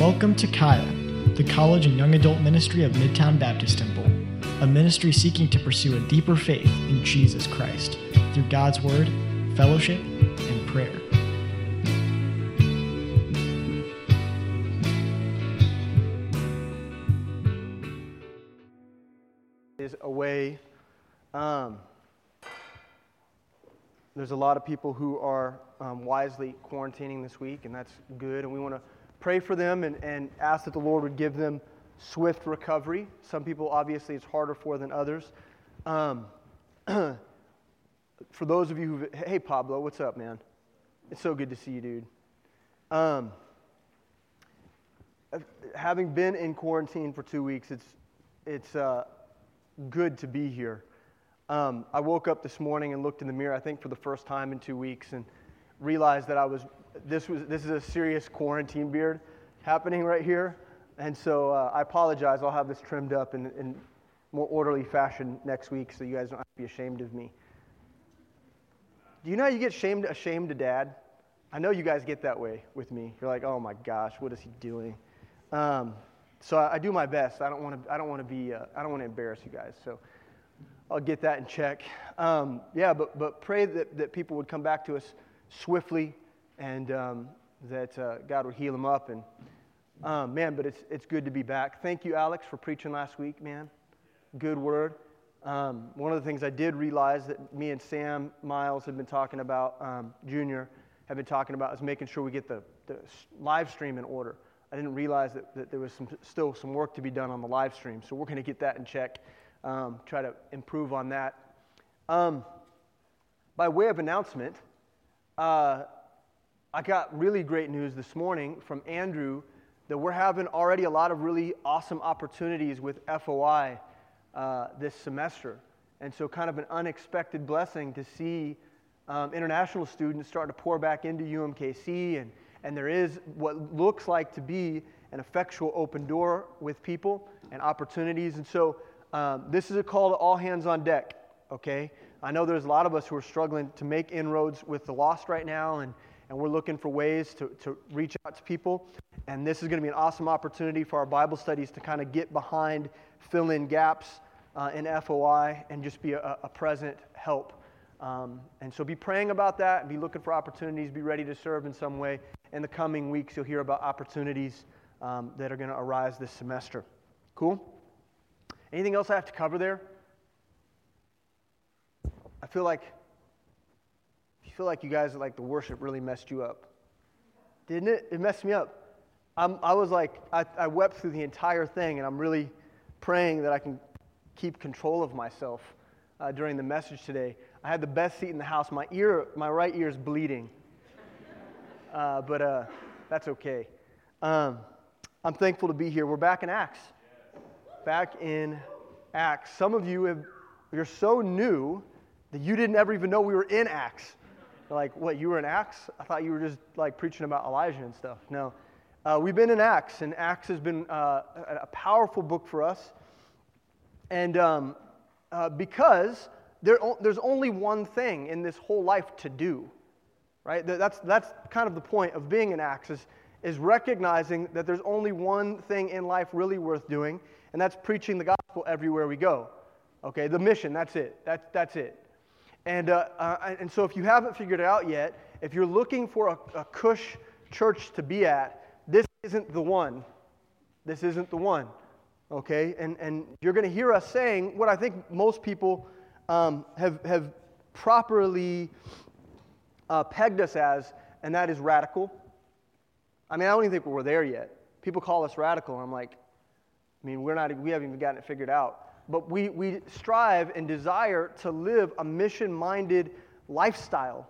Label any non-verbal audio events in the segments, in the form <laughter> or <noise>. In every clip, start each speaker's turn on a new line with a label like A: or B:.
A: Welcome to Kaya, the college and young adult ministry of Midtown Baptist Temple, a ministry seeking to pursue a deeper faith in Jesus Christ through God's Word, fellowship, and prayer.
B: is away. Um, there's a lot of people who are um, wisely quarantining this week, and that's good. And we want to pray for them and, and ask that the Lord would give them swift recovery. Some people, obviously, it's harder for than others. Um, <clears throat> for those of you who, hey, Pablo, what's up, man? It's so good to see you, dude. Um, having been in quarantine for two weeks, it's, it's, uh, good to be here. Um, I woke up this morning and looked in the mirror, I think for the first time in two weeks, and realized that I was, this, was, this is a serious quarantine beard happening right here. And so uh, I apologize. I'll have this trimmed up in, in more orderly fashion next week so you guys don't have to be ashamed of me. Do you know how you get shamed, ashamed of dad? I know you guys get that way with me. You're like, oh my gosh, what is he doing? Um, so I, I, do my best. I don't want to. I don't want to be. Uh, I don't want to embarrass you guys. So I'll get that in check. Um, yeah, but but pray that that people would come back to us swiftly, and um, that uh, God would heal them up. And um, man, but it's it's good to be back. Thank you, Alex, for preaching last week, man. Good word. Um, one of the things I did realize that me and Sam Miles have been talking about, um, Junior, have been talking about is making sure we get the, the live stream in order. I didn't realize that, that there was some, still some work to be done on the live stream. So we're going to get that in check, um, try to improve on that. By way of announcement, uh, I got really great news this morning from Andrew that we're having already a lot of really awesome opportunities with FOI uh, this semester. And so, kind of an unexpected blessing to see um, international students start to pour back into UMKC and and there is what looks like to be an effectual open door with people and opportunities. And so um, this is a call to all hands on deck, okay? I know there's a lot of us who are struggling to make inroads with the lost right now, and, and we're looking for ways to, to reach out to people. And this is going to be an awesome opportunity for our Bible studies to kind of get behind, fill in gaps uh, in FOI, and just be a, a present help. Um, and so be praying about that and be looking for opportunities, be ready to serve in some way in the coming weeks, you'll hear about opportunities um, that are going to arise this semester. Cool? Anything else I have to cover there? I feel like feel like you guys like the worship really messed you up. Didn't it? It messed me up. I'm, i was like, I, I wept through the entire thing, and I'm really praying that I can keep control of myself uh, during the message today. I had the best seat in the house. My ear, my right ear is bleeding <laughs> uh, but uh, that's okay. Um, I'm thankful to be here. We're back in Acts. Back in Acts. Some of you have, you're so new that you didn't ever even know we were in Acts. Like, what, you were in Acts? I thought you were just like preaching about Elijah and stuff. No. Uh, we've been in Acts, and Acts has been uh, a powerful book for us. And um, uh, because there, there's only one thing in this whole life to do right? That's, that's kind of the point of being in Acts is, is recognizing that there's only one thing in life really worth doing, and that's preaching the gospel everywhere we go. Okay, the mission, that's it. That's, that's it. And, uh, uh, and so if you haven't figured it out yet, if you're looking for a, a cush church to be at, this isn't the one. This isn't the one. Okay? And, and you're going to hear us saying what I think most people um, have, have properly uh, pegged us as, and that is radical. I mean, I don't even think we're there yet. People call us radical, and I'm like, I mean, we're not, we haven't even gotten it figured out. But we, we strive and desire to live a mission minded lifestyle,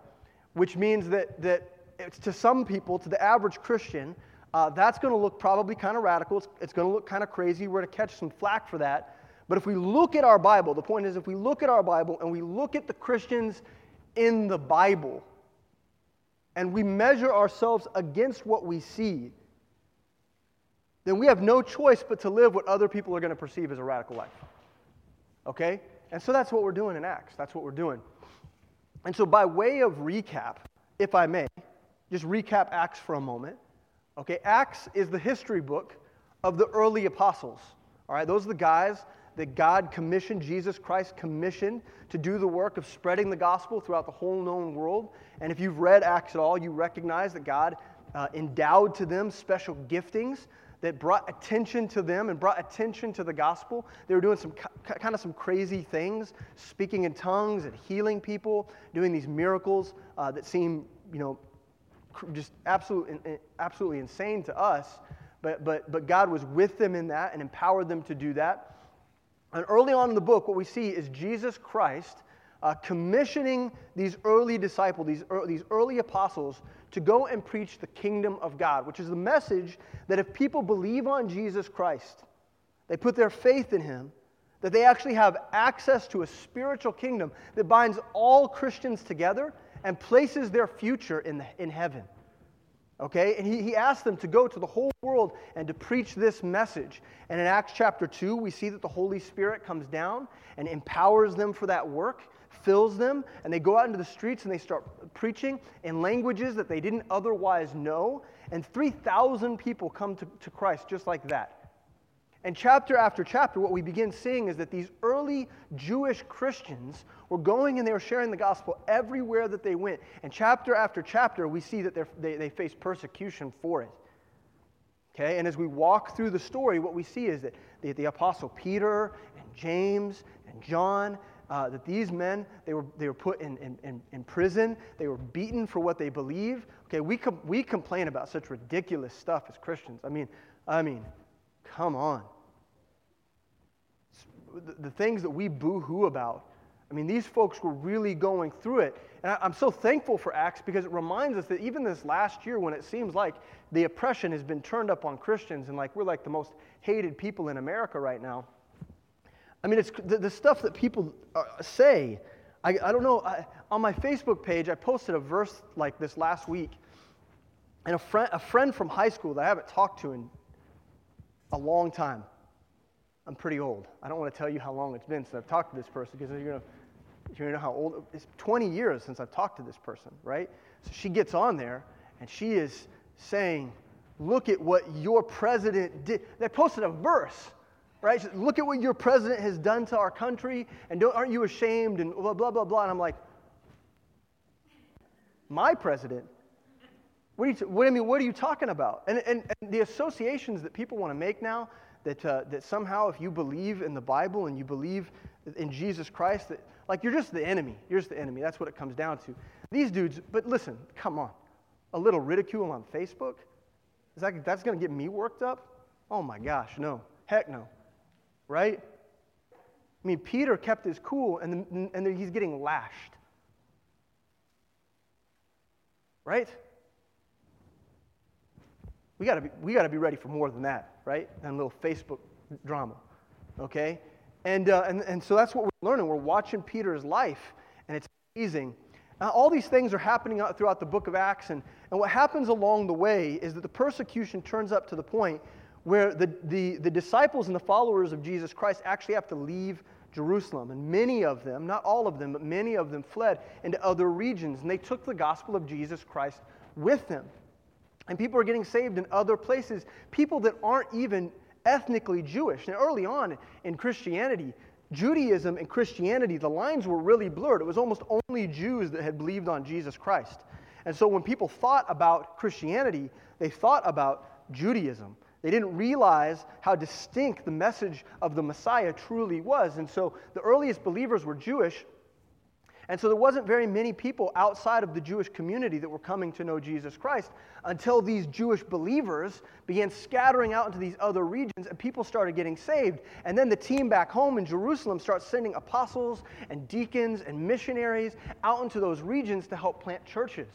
B: which means that, that to some people, to the average Christian, uh, that's going to look probably kind of radical. It's, it's going to look kind of crazy. We're going to catch some flack for that. But if we look at our Bible, the point is, if we look at our Bible and we look at the Christians in the Bible, and we measure ourselves against what we see, then we have no choice but to live what other people are going to perceive as a radical life. Okay? And so that's what we're doing in Acts. That's what we're doing. And so, by way of recap, if I may, just recap Acts for a moment. Okay, Acts is the history book of the early apostles. All right, those are the guys that God commissioned, Jesus Christ commissioned to do the work of spreading the gospel throughout the whole known world. And if you've read Acts at all, you recognize that God uh, endowed to them special giftings that brought attention to them and brought attention to the gospel. They were doing some kind of some crazy things, speaking in tongues and healing people, doing these miracles uh, that seem, you know, just absolutely, absolutely insane to us. But, but, but God was with them in that and empowered them to do that. And early on in the book, what we see is Jesus Christ uh, commissioning these early disciples, these, er, these early apostles, to go and preach the kingdom of God, which is the message that if people believe on Jesus Christ, they put their faith in him, that they actually have access to a spiritual kingdom that binds all Christians together and places their future in, the, in heaven. Okay? And he, he asked them to go to the whole world and to preach this message. And in Acts chapter 2, we see that the Holy Spirit comes down and empowers them for that work, fills them, and they go out into the streets and they start preaching in languages that they didn't otherwise know. And 3,000 people come to, to Christ just like that. And chapter after chapter, what we begin seeing is that these early Jewish Christians were going and they were sharing the gospel everywhere that they went. And chapter after chapter, we see that they, they face persecution for it. Okay, and as we walk through the story, what we see is that the, the apostle Peter and James and John, uh, that these men, they were, they were put in, in, in, prison. They were beaten for what they believe. Okay, we, com- we complain about such ridiculous stuff as Christians. I mean, I mean, Come on. The, the things that we boo hoo about, I mean, these folks were really going through it. And I, I'm so thankful for Acts because it reminds us that even this last year, when it seems like the oppression has been turned up on Christians and like we're like the most hated people in America right now. I mean, it's the, the stuff that people uh, say. I, I don't know. I, on my Facebook page, I posted a verse like this last week. And a friend, a friend from high school that I haven't talked to in a long time. I'm pretty old. I don't want to tell you how long it's been since I've talked to this person because you're going to to know how old it's 20 years since I've talked to this person, right? So she gets on there and she is saying, Look at what your president did. They posted a verse, right? Look at what your president has done to our country, and don't, aren't you ashamed? And blah, blah, blah, blah. And I'm like, My president? What, are you, what, I mean, what are you talking about? And, and, and the associations that people want to make now, that, uh, that somehow if you believe in the Bible and you believe in Jesus Christ, that, like you're just the enemy. You're just the enemy. That's what it comes down to. These dudes, but listen, come on. A little ridicule on Facebook? Is that, that's going to get me worked up? Oh my gosh, no. Heck no. Right? I mean, Peter kept his cool and, and he's getting lashed. Right? we got to be, we got to be ready for more than that, right? Than a little Facebook drama, okay? And, uh, and, and so that's what we're learning. We're watching Peter's life, and it's amazing. Now, all these things are happening throughout the book of Acts, and, and what happens along the way is that the persecution turns up to the point where the, the, the disciples and the followers of Jesus Christ actually have to leave Jerusalem. And many of them, not all of them, but many of them fled into other regions, and they took the gospel of Jesus Christ with them. And people are getting saved in other places, people that aren't even ethnically Jewish. Now, early on in Christianity, Judaism and Christianity, the lines were really blurred. It was almost only Jews that had believed on Jesus Christ. And so when people thought about Christianity, they thought about Judaism. They didn't realize how distinct the message of the Messiah truly was. And so the earliest believers were Jewish, and so there wasn't very many people outside of the Jewish community that were coming to know Jesus Christ until these Jewish believers began scattering out into these other regions and people started getting saved. And then the team back home in Jerusalem starts sending apostles and deacons and missionaries out into those regions to help plant churches.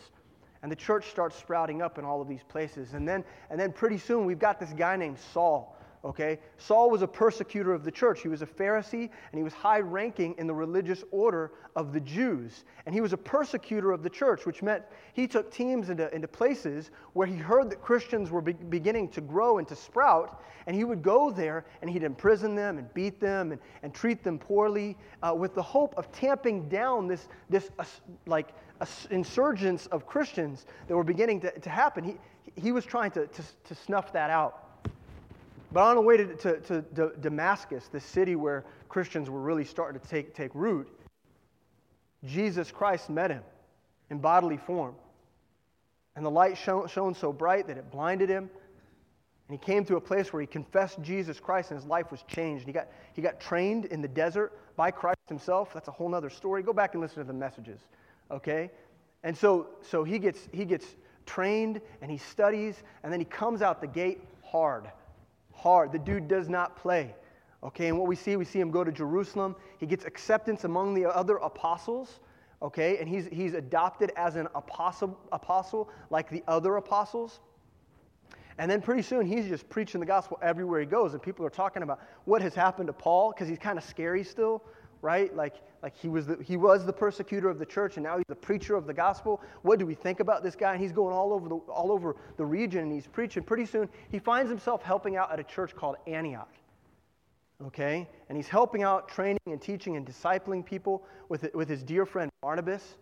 B: And the church starts sprouting up in all of these places. And then, and then pretty soon we've got this guy named Saul okay? Saul was a persecutor of the church. He was a Pharisee, and he was high ranking in the religious order of the Jews. And he was a persecutor of the church, which meant he took teams into, into places where he heard that Christians were be- beginning to grow and to sprout, and he would go there and he'd imprison them and beat them and, and treat them poorly uh, with the hope of tamping down this, this uh, like, insurgence of Christians that were beginning to, to happen. He, he was trying to, to, to snuff that out. But on the way to, to, to, Damascus, the city where Christians were really starting to take, take root, Jesus Christ met him in bodily form. And the light shone, shone so bright that it blinded him. And he came to a place where he confessed Jesus Christ and his life was changed. He got, he got trained in the desert by Christ himself. That's a whole other story. Go back and listen to the messages, okay? And so, so he, gets, he gets trained and he studies, and then he comes out the gate hard. Hard. The dude does not play. Okay, and what we see, we see him go to Jerusalem. He gets acceptance among the other apostles. Okay, and he's, he's adopted as an apostle, apostle like the other apostles. And then pretty soon he's just preaching the gospel everywhere he goes. And people are talking about what has happened to Paul because he's kind of scary still, right? Like, like he, was the, he was the persecutor of the church and now he's the preacher of the gospel. What do we think about this guy? And he's going all over the, all over the region and he's preaching. Pretty soon he finds himself helping out at a church called Antioch. Okay? And he's helping out, training and teaching and discipling people with, with his dear friend Barnabas.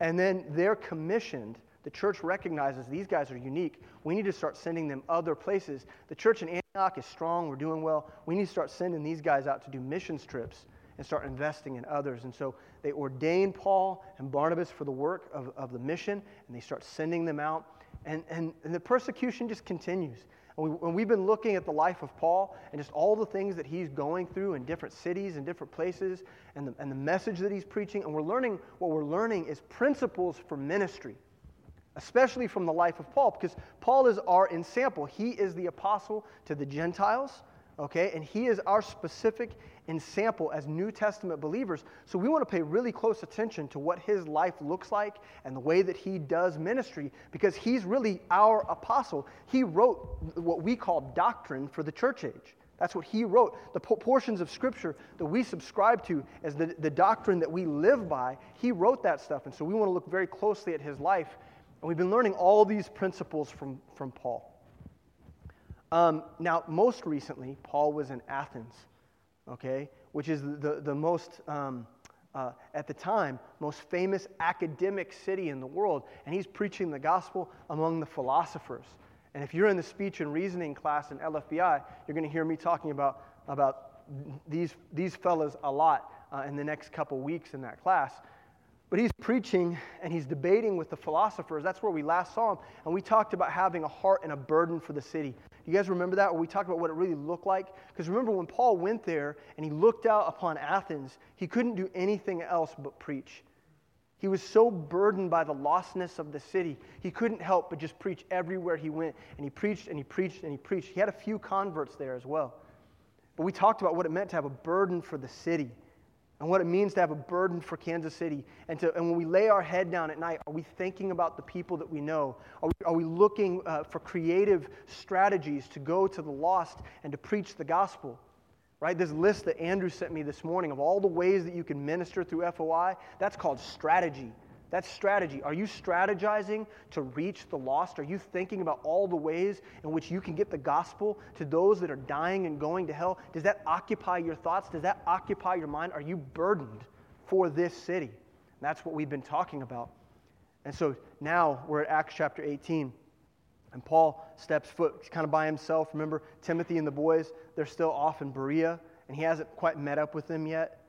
B: And then they're commissioned the church recognizes these guys are unique. We need to start sending them other places. The church in Antioch is strong. We're doing well. We need to start sending these guys out to do missions trips and start investing in others. And so they ordain Paul and Barnabas for the work of, of the mission, and they start sending them out. And, and, and the persecution just continues. And, we, we've been looking at the life of Paul and just all the things that he's going through in different cities and different places and the, and the message that he's preaching. And we're learning, what we're learning is principles for ministry especially from the life of Paul, because Paul is our ensample. He is the apostle to the Gentiles, okay? And he is our specific ensample as New Testament believers. So we want to pay really close attention to what his life looks like and the way that he does ministry, because he's really our apostle. He wrote what we call doctrine for the church age. That's what he wrote. The portions of Scripture that we subscribe to as the, the doctrine that we live by, he wrote that stuff. And so we want to look very closely at his life and we've been learning all these principles from, from Paul. Um, now, most recently, Paul was in Athens, okay, which is the, the most, um, uh, at the time, most famous academic city in the world. And he's preaching the gospel among the philosophers. And if you're in the speech and reasoning class in LFBI, you're going to hear me talking about, about these, these fellas a lot uh, in the next couple weeks in that class. But he's preaching and he's debating with the philosophers. That's where we last saw him. And we talked about having a heart and a burden for the city. You guys remember that? Where we talked about what it really looked like? Because remember when Paul went there and he looked out upon Athens, he couldn't do anything else but preach. He was so burdened by the lostness of the city, he couldn't help but just preach everywhere he went. And he preached and he preached and he preached. He had a few converts there as well. But we talked about what it meant to have a burden for the city and what it means to have a burden for Kansas City. And, to, and when we lay our head down at night, are we thinking about the people that we know? Are we, are we looking uh, for creative strategies to go to the lost and to preach the gospel? Right? This list that Andrew sent me this morning of all the ways that you can minister through FOI, that's called strategy. That's strategy. Are you strategizing to reach the lost? Are you thinking about all the ways in which you can get the gospel to those that are dying and going to hell? Does that occupy your thoughts? Does that occupy your mind? Are you burdened for this city? And that's what we've been talking about. And so now we're at Acts chapter 18. And Paul steps foot kind of by himself. Remember, Timothy and the boys, they're still off in Berea, and he hasn't quite met up with them yet,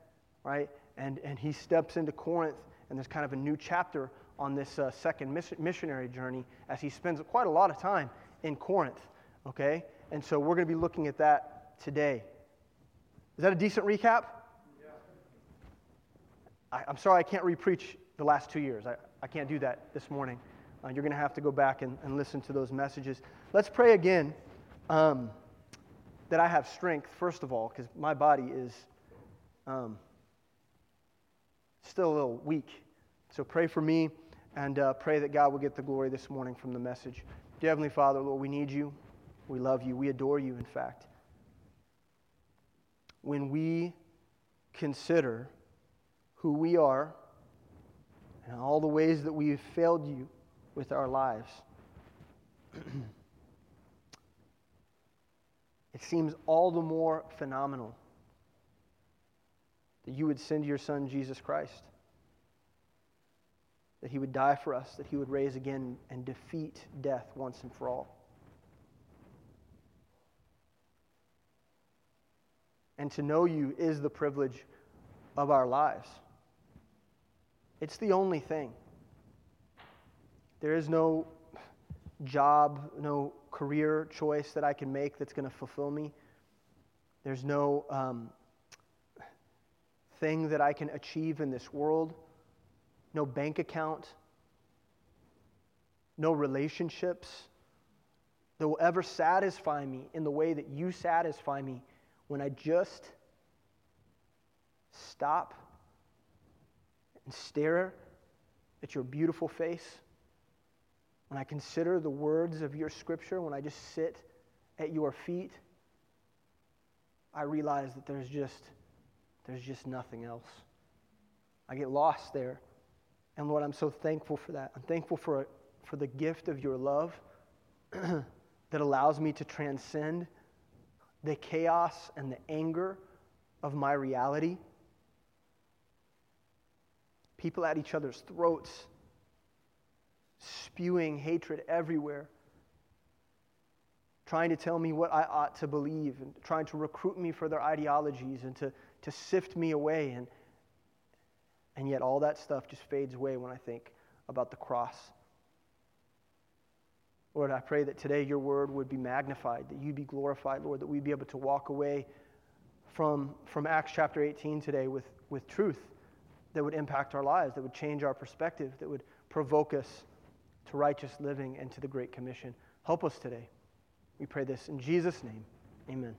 B: right? And, and he steps into Corinth and there's kind of a new chapter on this uh, second miss- missionary journey as he spends quite a lot of time in Corinth. Okay? And so we're going to be looking at that today. Is that a decent recap? Yeah. I, am sorry I can't repreach the last two years. I, I can't do that this morning. Uh, you're going to have to go back and, and listen to those messages. Let's pray again um, that I have strength, first of all, because my body is. Um, still a little weak. So pray for me and uh, pray that God will get the glory this morning from the message. Dear Heavenly Father, Lord, we need you. We love you. We adore you, in fact. When we consider who we are and all the ways that we've failed you with our lives, <clears throat> it seems all the more phenomenal that you would send your son, Jesus Christ. That he would die for us, that he would raise again and defeat death once and for all. And to know you is the privilege of our lives. It's the only thing. There is no job, no career choice that I can make that's going to fulfill me. There's no um, thing that I can achieve in this world, no bank account, no relationships that will ever satisfy me in the way that you satisfy me when I just stop and stare at your beautiful face, when I consider the words of your scripture, when I just sit at your feet, I realize that there's just there's just nothing else. I get lost there. And Lord, I'm so thankful for that. I'm thankful for, for the gift of your love <clears throat> that allows me to transcend the chaos and the anger of my reality. People at each other's throats, spewing hatred everywhere, trying to tell me what I ought to believe, and trying to recruit me for their ideologies and to, to sift me away. And, and yet, all that stuff just fades away when I think about the cross. Lord, I pray that today your word would be magnified, that you be glorified, Lord, that we'd be able to walk away from, from Acts chapter 18 today with, with truth that would impact our lives, that would change our perspective, that would provoke us to righteous living and to the Great Commission. Help us today. We pray this in Jesus' name. Amen.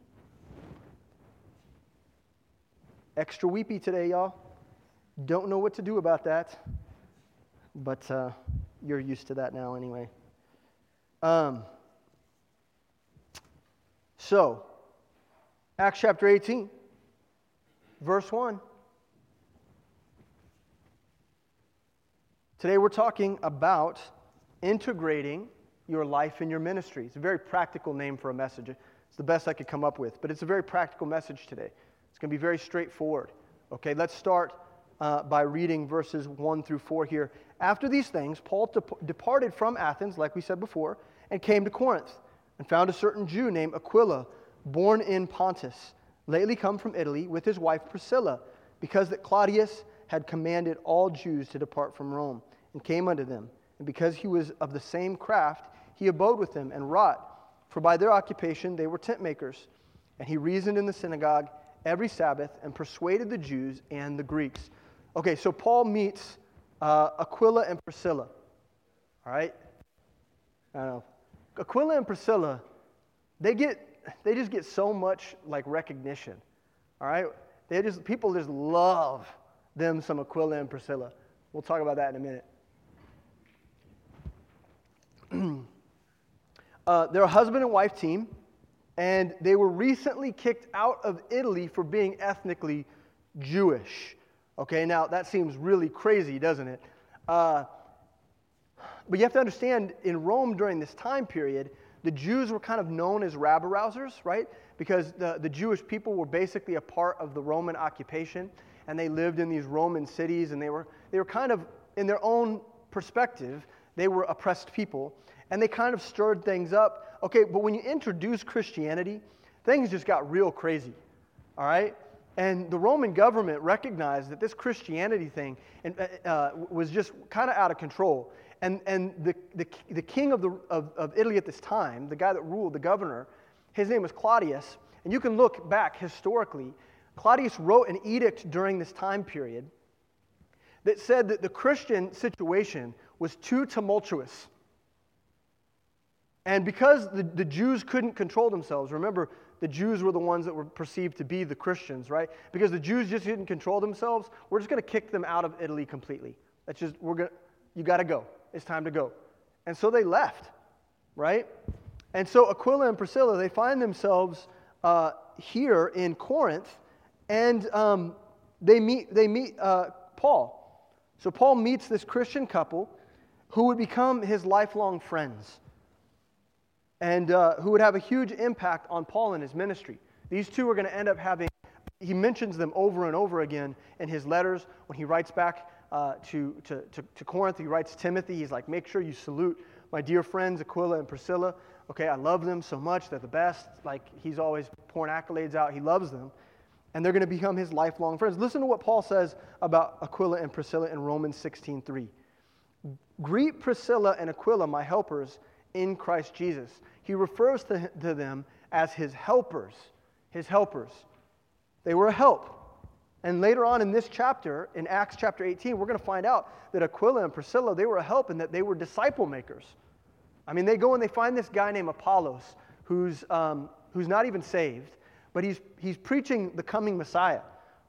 B: Extra weepy today, y'all. Don't know what to do about that, but uh, you're used to that now anyway. Um, so, Acts chapter 18, verse 1. Today we're talking about integrating your life in your ministry. It's a very practical name for a message. It's the best I could come up with, but it's a very practical message today. It's going to be very straightforward. Okay, let's start uh, by reading verses 1 through 4 here. After these things, Paul dep- departed from Athens, like we said before, and came to Corinth, and found a certain Jew named Aquila, born in Pontus, lately come from Italy, with his wife Priscilla, because that Claudius had commanded all Jews to depart from Rome, and came unto them. And because he was of the same craft, he abode with them and wrought, for by their occupation they were tent makers. And he reasoned in the synagogue every Sabbath and persuaded the Jews and the Greeks. Okay, so Paul meets uh, Aquila and Priscilla. All right? I know. Aquila and Priscilla, they get they just get so much like recognition. All right? They just people just love them some Aquila and Priscilla. We'll talk about that in a minute. <clears throat> uh, they're a husband and wife team, and they were recently kicked out of Italy for being ethnically Jewish. Okay, now that seems really crazy, doesn't it? Uh, but you have to understand, in Rome during this time period, the Jews were kind of known as rabble rousers, right? Because the, the Jewish people were basically a part of the Roman occupation, and they lived in these Roman cities, and they were, they were kind of, in their own perspective, they were oppressed people, and they kind of stirred things up. Okay, but when you introduce Christianity, things just got real crazy, all right? And the Roman government recognized that this Christianity thing uh, uh was just kind of out of control. And, and the, the, the king of, the, of, of Italy at this time, the guy that ruled, the governor, his name was Claudius. And you can look back historically. Claudius wrote an edict during this time period that said that the Christian situation was too tumultuous. And because the, the Jews couldn't control themselves, remember, the Jews were the ones that were perceived to be the Christians, right? Because the Jews just didn't control themselves, we're just going to kick them out of Italy completely. That's just, we're going to, you got to go. It's time to go. And so they left, right? And so Aquila and Priscilla, they find themselves uh, here in Corinth, and um, they meet, they meet uh, Paul. So Paul meets this Christian couple who would become his lifelong friends and uh, who would have a huge impact on Paul and his ministry. These two are going to end up having, he mentions them over and over again in his letters when he writes back uh, to, to, to, to Corinth. He writes to Timothy. He's like, make sure you salute my dear friends Aquila and Priscilla. Okay, I love them so much. They're the best. Like, he's always pouring accolades out. He loves them. And they're going to become his lifelong friends. Listen to what Paul says about Aquila and Priscilla in Romans 16 3. Greet Priscilla and Aquila, my helpers in Christ Jesus. He refers to, to them as his helpers. His helpers. They were a help. And later on in this chapter, in Acts chapter 18, we're going to find out that Aquila and Priscilla, they were a help and that they were disciple makers. I mean, they go and they find this guy named Apollos who's, um, who's not even saved, but he's, he's preaching the coming Messiah,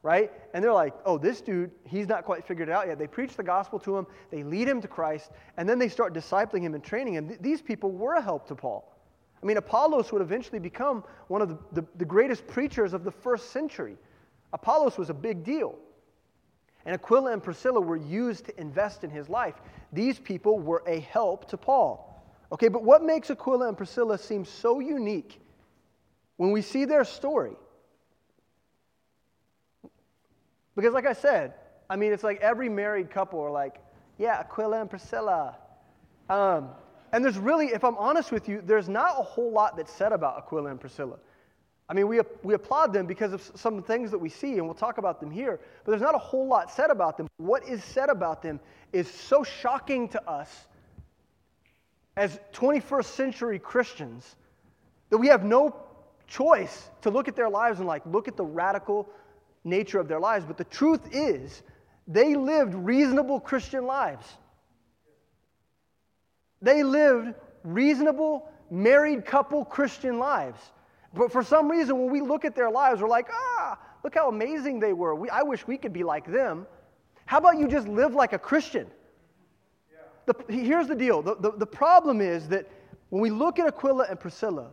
B: right? And they're like, oh, this dude, he's not quite figured it out yet. They preach the gospel to him, they lead him to Christ, and then they start discipling him and training him. Th- these people were a help to Paul. I mean, Apollos would eventually become one of the, the, the greatest preachers of the first century. Apollos was a big deal. And Aquila and Priscilla were used to invest in his life. These people were a help to Paul. Okay, but what makes Aquila and Priscilla seem so unique when we see their story? Because, like I said, I mean, it's like every married couple are like, yeah, Aquila and Priscilla. Um, and there's really, if I'm honest with you, there's not a whole lot that's said about Aquila and Priscilla. I mean, we, we applaud them because of some things that we see, and we'll talk about them here, but there's not a whole lot said about them. What is said about them is so shocking to us as 21st century Christians that we have no choice to look at their lives and, like, look at the radical nature of their lives. But the truth is, they lived reasonable Christian lives. They lived reasonable married couple Christian lives. But for some reason, when we look at their lives, we're like, ah, look how amazing they were. We, I wish we could be like them. How about you just live like a Christian? Yeah. The, here's the deal the, the, the problem is that when we look at Aquila and Priscilla,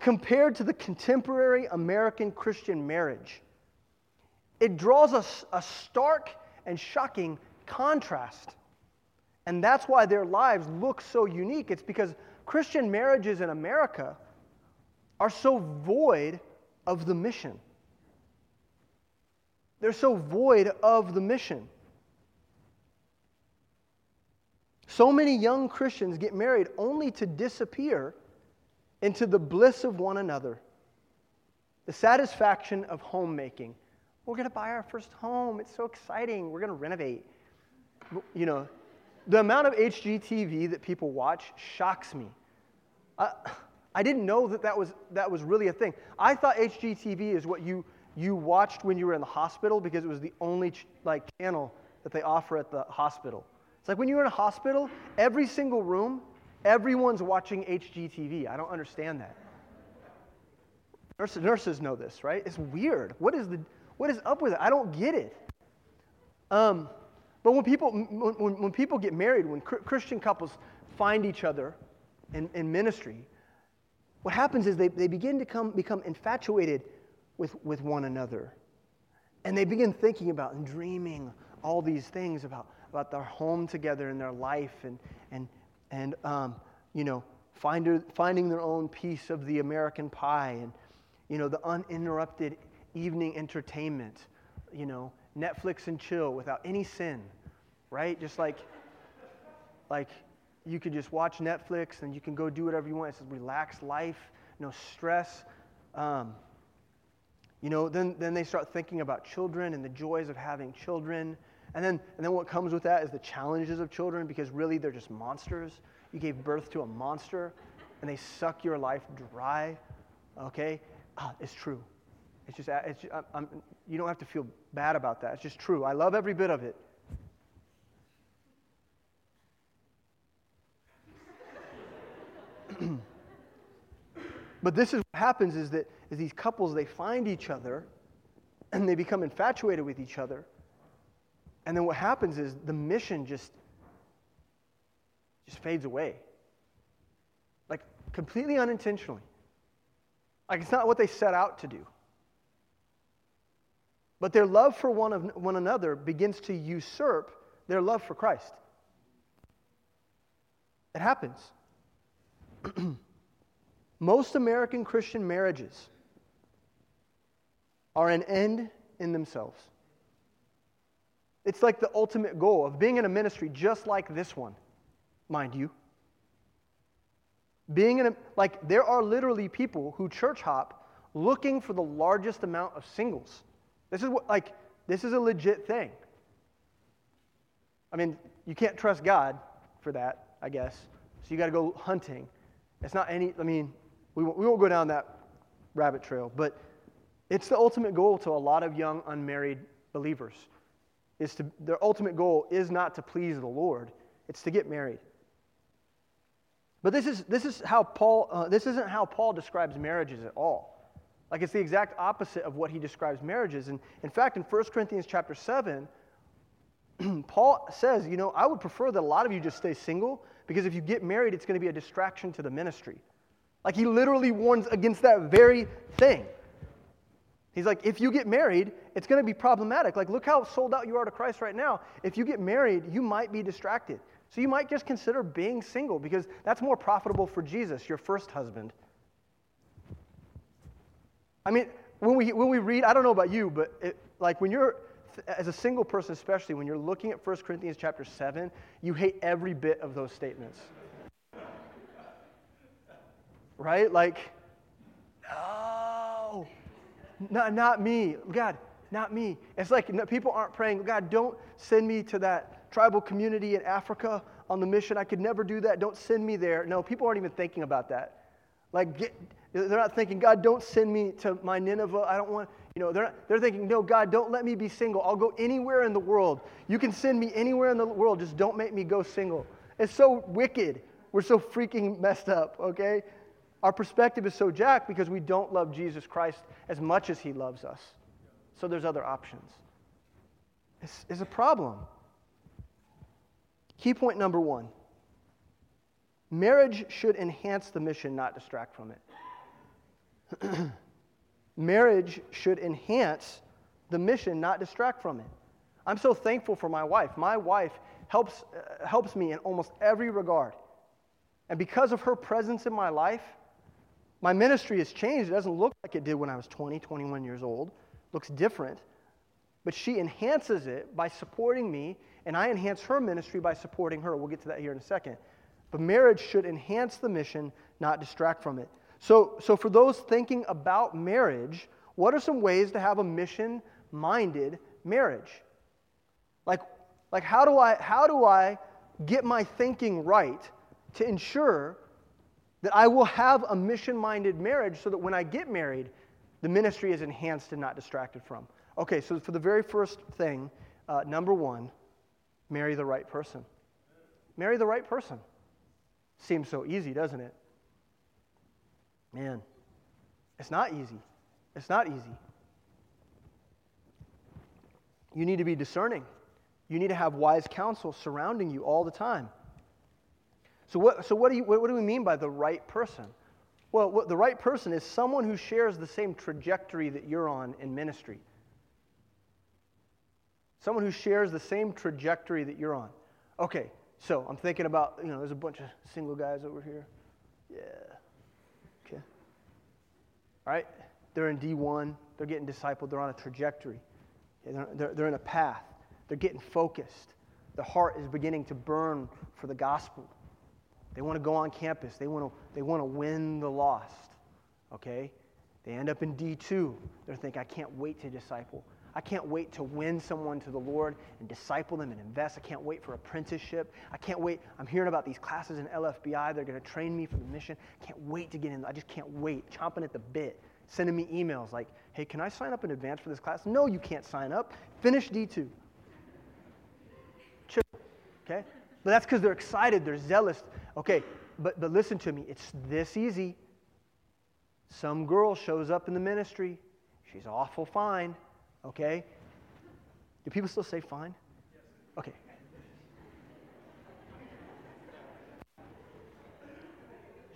B: compared to the contemporary American Christian marriage, it draws us a, stark and shocking contrast. And that's why their lives look so unique. It's because Christian marriages in America are so void of the mission. They're so void of the mission. So many young Christians get married only to disappear into the bliss of one another, the satisfaction of homemaking. We're going to buy our first home. It's so exciting. We're going to renovate. You know, the amount of HGTV that people watch shocks me. Uh, I didn't know that that was, that was really a thing. I thought HGTV is what you, you watched when you were in the hospital because it was the only ch- like channel that they offer at the hospital. It's like when you're in a hospital, every single room, everyone's watching HGTV. I don't understand that. Nurses, nurses know this, right? It's weird. What is, the, what is up with it? I don't get it. Um, but when people, when, when people get married, when Christian couples find each other in, in ministry, what happens is they, they begin to come, become infatuated with, with one another. And they begin thinking about and dreaming all these things about, about their home together and their life and, and, and um, you know, find, finding their own piece of the American pie and, you know, the uninterrupted evening entertainment, you know, Netflix and chill without any sin, right? Just like, like you could just watch Netflix and you can go do whatever you want. It's a relaxed life, no stress. Um, you know, then, then they start thinking about children and the joys of having children. And then, and then what comes with that is the challenges of children because really they're just monsters. You gave birth to a monster and they suck your life dry. Okay? Ah, it's true. It's just, uh, it's I'm, you don't have to feel bad about that. It's just true. I love every bit of it. <clears throat> but this is what happens is that is these couples they find each other and they become infatuated with each other. And then what happens is the mission just just fades away. Like completely unintentionally. Like it's not what they set out to do. But their love for one, of, one another begins to usurp their love for Christ. It happens. <clears throat> Most American Christian marriages are an end in themselves. It's like the ultimate goal of being in a ministry just like this one, mind you. Being in a, like, there are literally people who church hop looking for the largest amount of singles. This is what, like, this is a legit thing. I mean, you can't trust God for that, I guess. So you got to go hunting. It's not any, I mean, we won't, we won't go down that rabbit trail, but it's the ultimate goal to a lot of young unmarried believers. Is to, their ultimate goal is not to please the Lord, it's to get married. But this is, this is how Paul, uh, this isn't how Paul describes marriages at all. Like it's the exact opposite of what he describes marriages. And in fact, in 1 Corinthians chapter 7, <clears throat> Paul says, you know, I would prefer that a lot of you just stay single because if you get married, it's going to be a distraction to the ministry. Like he literally warns against that very thing. He's like, if you get married, it's going to be problematic. Like, look how sold out you are to Christ right now. If you get married, you might be distracted. So you might just consider being single because that's more profitable for Jesus, your first husband. I mean, when we, when we read, I don't know about you, but it, like when you're, as a single person especially, when you're looking at 1 Corinthians chapter 7, you hate every bit of those statements. right? Like, not, not me. God, not me. It's like people aren't praying, God, don't send me to that tribal community in Africa on the mission. I could never do that. Don't send me there. No, people aren't even thinking about that. Like, get, they're not thinking, God, don't send me to my Nineveh. I don't want, you know, they're, not, they're thinking, no, God, don't let me be single. I'll go anywhere in the world. You can send me anywhere in the world. Just don't make me go single. It's so wicked. We're so freaking messed up, okay? Our perspective is so jacked because we don't love Jesus Christ as much as he loves us. So there's other options. It's, it's a problem. Key point number one marriage should enhance the mission, not distract from it. <clears throat> marriage should enhance the mission, not distract from it. I'm so thankful for my wife. My wife helps, uh, helps me in almost every regard. And because of her presence in my life, my ministry has changed. It doesn't look like it did when I was 20, 21 years old. It looks different. But she enhances it by supporting me, and I enhance her ministry by supporting her. We'll get to that here in a second. But marriage should enhance the mission, not distract from it. So, so for those thinking about marriage, what are some ways to have a mission minded marriage? Like, like how, do I, how do I get my thinking right to ensure that I will have a mission minded marriage so that when I get married, the ministry is enhanced and not distracted from. Okay, so for the very first thing, uh, number one, marry the right person. Marry the right person. Seems so easy, doesn't it? Man, it's not easy. It's not easy. You need to be discerning. You need to have wise counsel surrounding you all the time. So, what, so what, do, you, what, what do we mean by the right person? Well, what, the right person is someone who shares the same trajectory that you're on in ministry. Someone who shares the same trajectory that you're on. Okay, so I'm thinking about, you know, there's a bunch of single guys over here. Yeah. Okay. All right. They're in D1. They're getting discipled. They're on a trajectory. They're, they're, they're in a path. They're getting focused. The heart is beginning to burn for the gospel. They want to go on campus. They want to, they want to win the lost. Okay? They end up in D2. They're thinking, I can't wait to disciple. I can't wait to win someone to the Lord and disciple them and invest. I can't wait for apprenticeship. I can't wait. I'm hearing about these classes in LFBI. They're going to train me for the mission. I can't wait to get in. I just can't wait. Chomping at the bit. Sending me emails like, hey, can I sign up in advance for this class? No, you can't sign up. Finish D2. Chill. Okay? But that's because they're excited. They're zealous. Okay, but, but listen to me. It's this easy. Some girl shows up in the ministry. She's awful fine. Okay? Do people still say fine? Okay.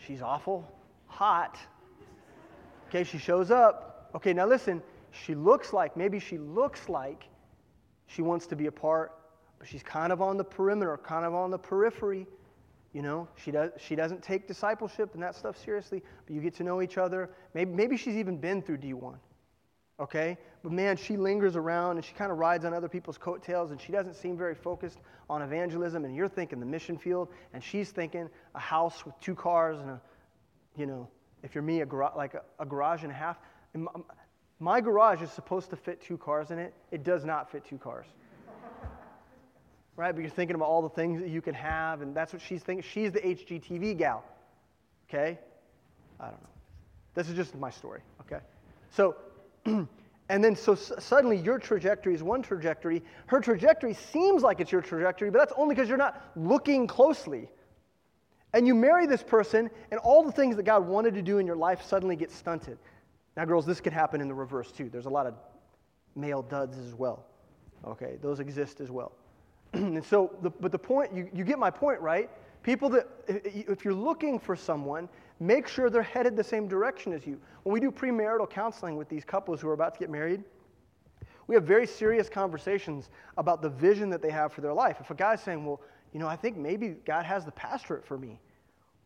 B: She's awful hot. Okay, she shows up. Okay, now listen. She looks like, maybe she looks like she wants to be a part, but she's kind of on the perimeter, kind of on the periphery. You know, she, does, she doesn't take discipleship and that stuff seriously, but you get to know each other. Maybe, maybe she's even been through D1. okay? But man, she lingers around and she kind of rides on other people's coattails and she doesn't seem very focused on evangelism. And you're thinking the mission field and she's thinking a house with two cars and a, you know, if you're me, a gar- like a, a garage and a half. And my, my garage is supposed to fit two cars in it. It does not fit two cars. Right? But you're thinking about all the things that you can have, and that's what she's thinking. She's the HGTV gal. Okay? I don't know. This is just my story, okay? So, <clears throat> and then so suddenly your trajectory is one trajectory. Her trajectory seems like it's your trajectory, but that's only because you're not looking closely. And you marry this person, and all the things that God wanted to do in your life suddenly get stunted. Now, girls, this could happen in the reverse too. There's a lot of male duds as well. Okay, those exist as well. <clears throat> and so, the, but the point, you, you get my point, right? People that, if you're looking for someone, make sure they're headed the same direction as you. When we do premarital counseling with these couples who are about to get married, we have very serious conversations about the vision that they have for their life. If a guy's saying, well, you know, I think maybe God has the pastorate for me.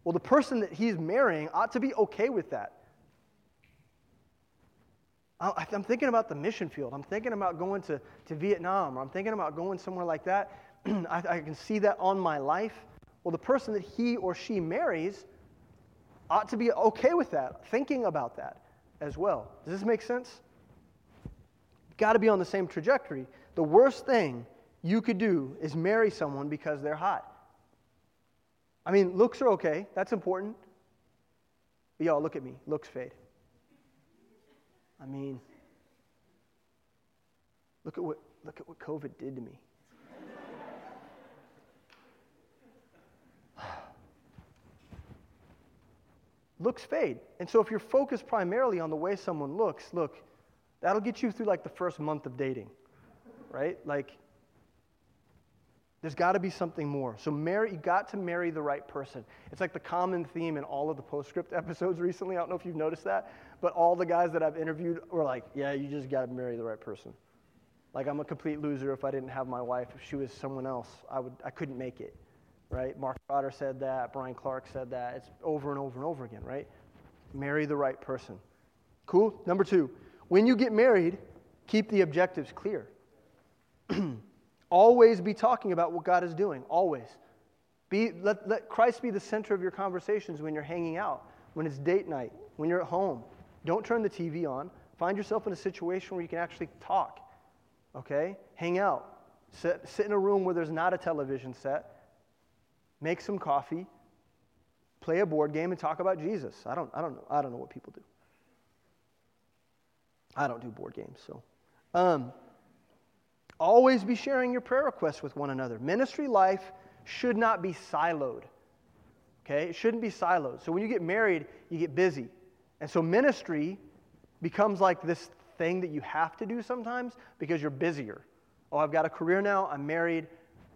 B: Well, the person that he's marrying ought to be okay with that. I'm thinking about the mission field. I'm thinking about going to, to Vietnam, or I'm thinking about going somewhere like that. <clears throat> I, I can see that on my life. Well, the person that he or she marries ought to be okay with that, thinking about that as well. Does this make sense? Got to be on the same trajectory. The worst thing you could do is marry someone because they're hot. I mean, looks are okay, that's important. But y'all, look at me. Looks fade. I mean, look at what, look at what COVID did to me. <sighs> looks fade. And so if you're focused primarily on the way someone looks, look, that'll get you through like the first month of dating, right? Like, there's got to be something more. So marry, you got to marry the right person. It's like the common theme in all of the postscript <laughs> episodes recently. I don't know if you've noticed that, but all the guys that I've interviewed were like, "Yeah, you just got to marry the right person." Like I'm a complete loser if I didn't have my wife. If she was someone else, I would I couldn't make it. Right? Mark Trotter said that. Brian Clark said that. It's over and over and over again. Right? Marry the right person. Cool. Number two, when you get married, keep the objectives clear. <clears throat> Always be talking about what God is doing. Always. Be, let, let Christ be the center of your conversations when you're hanging out, when it's date night, when you're at home. Don't turn the TV on. Find yourself in a situation where you can actually talk. Okay? Hang out. Sit, sit in a room where there's not a television set. Make some coffee. Play a board game and talk about Jesus. I don't, I don't know. I don't know what people do. I don't do board games, so. Um, always be sharing your prayer requests with one another. Ministry life should not be siloed. Okay? It shouldn't be siloed. So when you get married, you get busy. And so ministry becomes like this thing that you have to do sometimes because you're busier. Oh, I've got a career now, I'm married,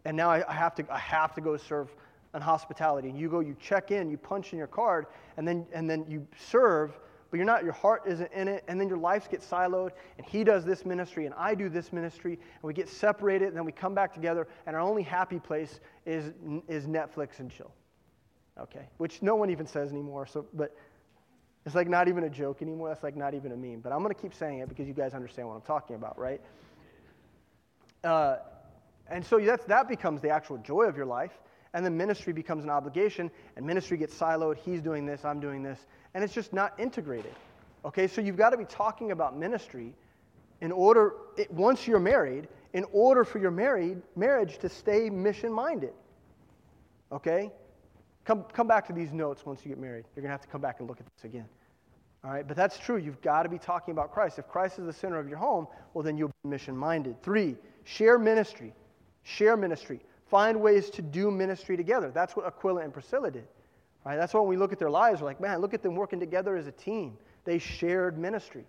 B: and now I, have to, I have to go serve in hospitality. And you go, you check in, you punch in your card, and then, and then you serve, but you're not, your heart isn't in it, and then your lives get siloed, and he does this ministry, and I do this ministry, and we get separated, and then we come back together, and our only happy place is, is Netflix and chill. Okay? Which no one even says anymore, so, but it's like not even a joke anymore. That's like not even a meme. But I'm going to keep saying it because you guys understand what I'm talking about, right? Uh, and so that's, that becomes the actual joy of your life. And then ministry becomes an obligation, and ministry gets siloed. He's doing this, I'm doing this. And it's just not integrated. Okay, so you've got to be talking about ministry in order, it, once you're married, in order for your married, marriage to stay mission minded. Okay? Come, come back to these notes once you get married. You're going to have to come back and look at this again. All right, but that's true. You've got to be talking about Christ. If Christ is the center of your home, well, then you'll be mission minded. Three, share ministry. Share ministry. Find ways to do ministry together. That's what Aquila and Priscilla did. Right? That's why when we look at their lives, we're like, man, look at them working together as a team. They shared ministry,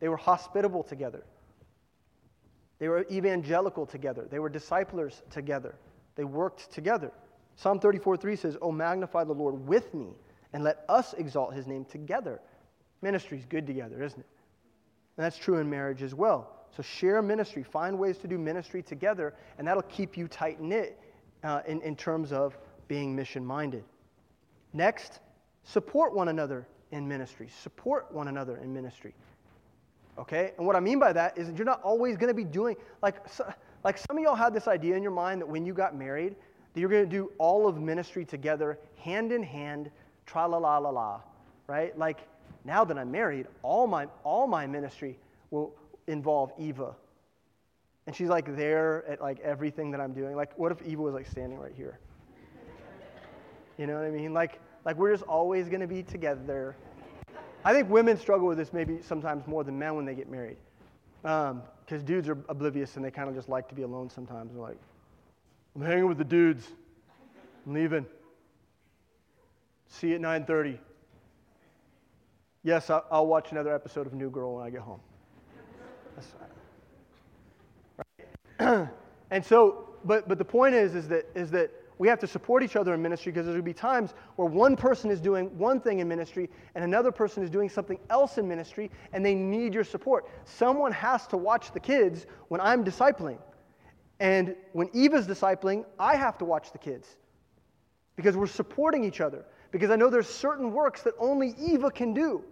B: they were hospitable together, they were evangelical together, they were disciplers together, they worked together. Psalm 34 3 says, Oh, magnify the Lord with me, and let us exalt his name together. Ministry's good together, isn't it? And that's true in marriage as well. So share ministry, find ways to do ministry together, and that'll keep you tight knit uh, in, in terms of being mission minded. Next, support one another in ministry. Support one another in ministry. Okay? And what I mean by that is that you're not always going to be doing, like, so, like some of y'all had this idea in your mind that when you got married, that you're going to do all of ministry together, hand in hand, tra la la la la, right? Like, now that I'm married, all my, all my ministry will involve Eva. And she's like there at like everything that I'm doing. Like, what if Eva was like standing right here? You know what I mean? Like, like we're just always going to be together. I think women struggle with this maybe sometimes more than men when they get married. Because um, dudes are oblivious and they kind of just like to be alone sometimes. They're like, I'm hanging with the dudes. I'm leaving. See you at 9:30. Yes, I'll watch another episode of New Girl when I get home. Right? <clears throat> and so, but but the point is, is that is that we have to support each other in ministry because there's going to be times where one person is doing one thing in ministry and another person is doing something else in ministry and they need your support. Someone has to watch the kids when I'm discipling. And when Eva's discipling, I have to watch the kids because we're supporting each other. Because I know there's certain works that only Eva can do,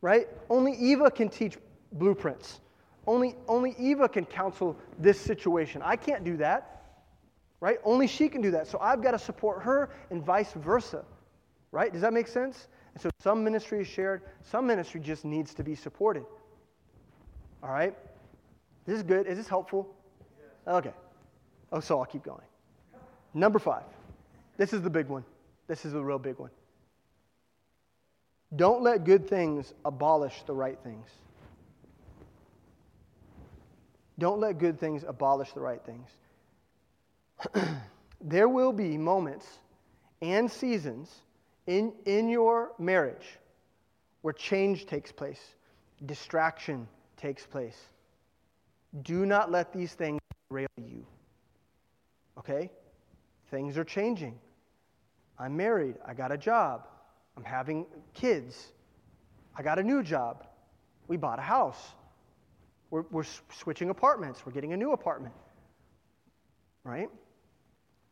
B: right? Only Eva can teach blueprints. Only, only Eva can counsel this situation. I can't do that right? Only she can do that. So I've got to support her and vice versa, right? Does that make sense? And so some ministry is shared, some ministry just needs to be supported. All right? This is good. Is this helpful? Okay. Oh, so I'll keep going. Number five. This is the big one. This is the real big one. Don't let good things abolish the right things. Don't let good things abolish the right things. <clears throat> there will be moments and seasons in, in your marriage where change takes place, distraction takes place. Do not let these things derail you. Okay? Things are changing. I'm married. I got a job. I'm having kids. I got a new job. We bought a house. We're, we're switching apartments. We're getting a new apartment. Right?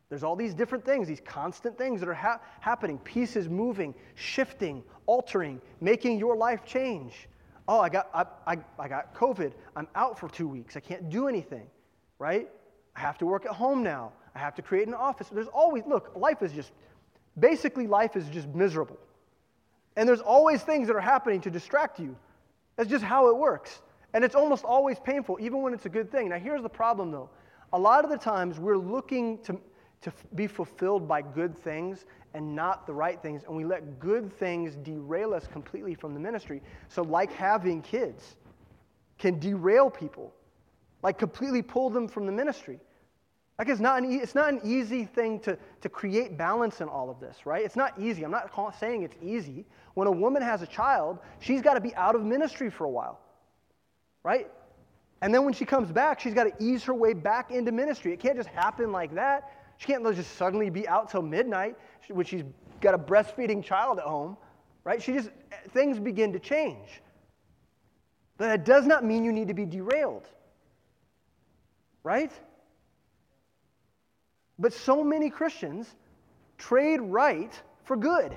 B: There's all these different things, these constant things that are ha- happening. Pieces moving, shifting, altering, making your life change. Oh, I got, I, I, I got COVID. I'm out for two weeks. I can't do anything, right? I have to work at home now. I have to create an office. There's always, look, life is just, basically, life is just miserable. And there's always things that are happening to distract you. That's just how it works. And it's almost always painful, even when it's a good thing. Now, here's the problem, though. A lot of the times, we're looking to, to be fulfilled by good things and not the right things. And we let good things derail us completely from the ministry. So, like having kids can derail people, like completely pull them from the ministry. Like it's not, an e- it's not an easy thing to, to create balance in all of this, right? It's not easy. I'm not saying it's easy. When a woman has a child, she's got to be out of ministry for a while, right? And then when she comes back, she's got to ease her way back into ministry. It can't just happen like that. She can't just suddenly be out till midnight when she's got a breastfeeding child at home, right? She just, eh, things begin to change. But that does not mean you need to be derailed, right? But so many Christians trade right for good.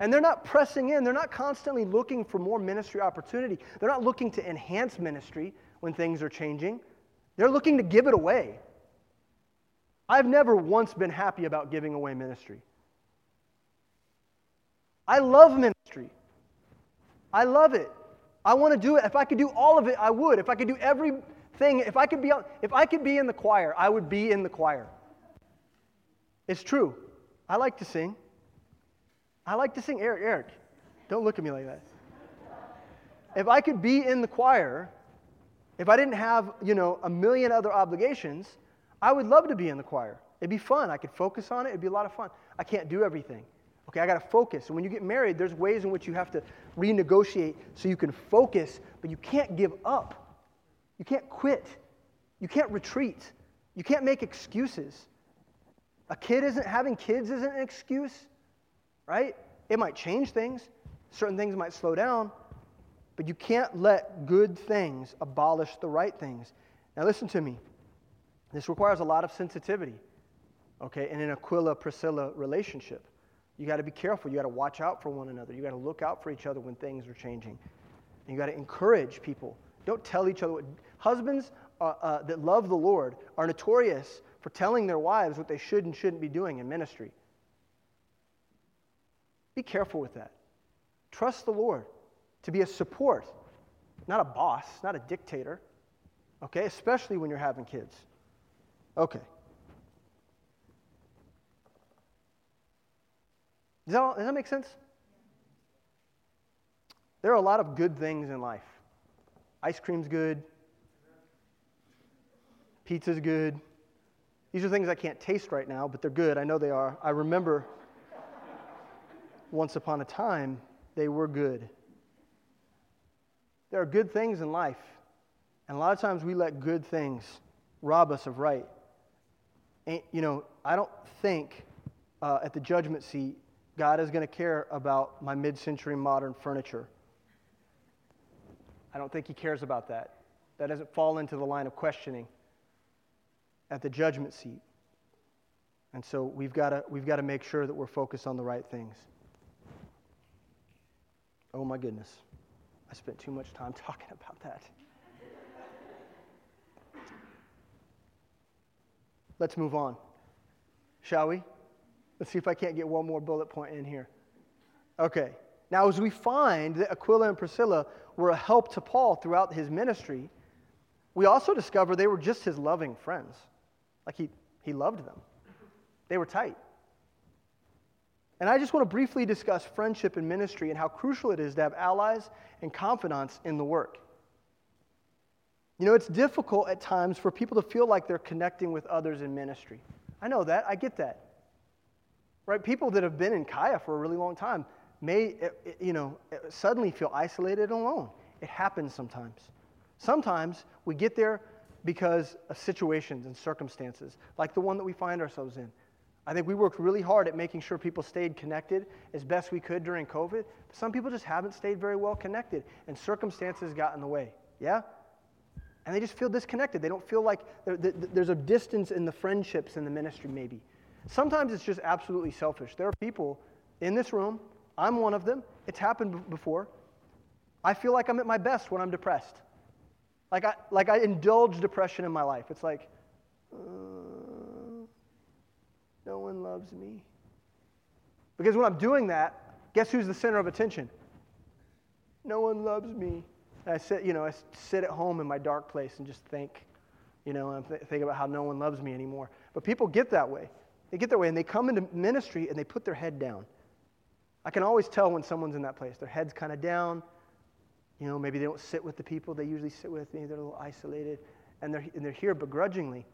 B: And they're not pressing in, they're not constantly looking for more ministry opportunity. They're not looking to enhance ministry when things are changing. They're looking to give it away. I've never once been happy about giving away ministry. I love ministry. I love it. I want to do it. If I could do all of it, I would. If I could do everything, if I could be if I could be in the choir, I would be in the choir. It's true. I like to sing. I like to sing. Eric, Eric, don't look at me like that. If I could be in the choir, if I didn't have, you know, a million other obligations, I would love to be in the choir. It'd be fun. I could focus on it. It'd be a lot of fun. I can't do everything. Okay, I got to focus. And when you get married, there's ways in which you have to renegotiate so you can focus, but you can't give up. You can't quit. You can't retreat. You can't make excuses. A kid isn't having kids isn't an excuse, right? It might change things. Certain things might slow down, but you can't let good things abolish the right things. Now, listen to me. This requires a lot of sensitivity, okay, in an Aquila Priscilla relationship. You got to be careful. You got to watch out for one another. You got to look out for each other when things are changing. And you got to encourage people. Don't tell each other. What, husbands uh, uh, that love the Lord are notorious for telling their wives what they should and shouldn't be doing in ministry. Be careful with that. Trust the Lord to be a support, not a boss, not a dictator. Okay? Especially when you're having kids. Okay. Does that, does that make sense? There are a lot of good things in life. Ice cream's good. Pizza's good. These are things I can't taste right now, but they're good. I know they are. I remember once upon a time they were good. There are good things in life, and a lot of times we let good things rob us of right. And, you know, I don't think uh, at the judgment seat God is going to care about my mid century modern furniture. I don't think He cares about that. That doesn't fall into the line of questioning at the judgment seat. And so we've got to, we've to make sure that we're focused on the right things. Oh my goodness. I spent too much time <laughs> talking about that. Let's move on. Shall we? Let's see if I can't get one more bullet point in here. Okay. Now, as we find that Aquila and Priscilla were a help to Paul throughout his ministry, we also discover they were just his loving friends. Like he, he loved them, they were tight. And I just want to briefly discuss friendship and ministry and how crucial it is to have allies and confidants in the work. You know, it's difficult at times for people to feel like they're connecting with others in ministry. I know that. I get that. Right? People that have been in Kaya for a really long time may, eh, eh, you know, eh, suddenly feel isolated and alone. It happens sometimes. Sometimes we get there because of situations and circumstances, like the one that we find ourselves in. I think we worked really hard at making sure people stayed connected as best we could during COVID. But some people just haven't stayed very well connected, and circumstances got in the way. Yeah? And they just feel disconnected. They don't feel like there's a distance in the friendships in the ministry, maybe. Sometimes it's just absolutely selfish. There are people in this room, I'm one of them, it's happened before. I feel like I'm at my best when I'm depressed. Like I, like I indulge depression in my life. It's like, uh, no one loves me. Because when I'm doing that, guess who's the center of attention? No one loves me. And I sit, you know, I sit at home in my dark place and just think, you know, and th- think about how no one loves me anymore. But people get that way. They get their way and they come into ministry and they put their head down. I can always tell when someone's in that place. Their head's kind of down. You know, maybe they don't sit with the people they usually sit with. Maybe they're a little isolated. And they're, and they're here begrudgingly.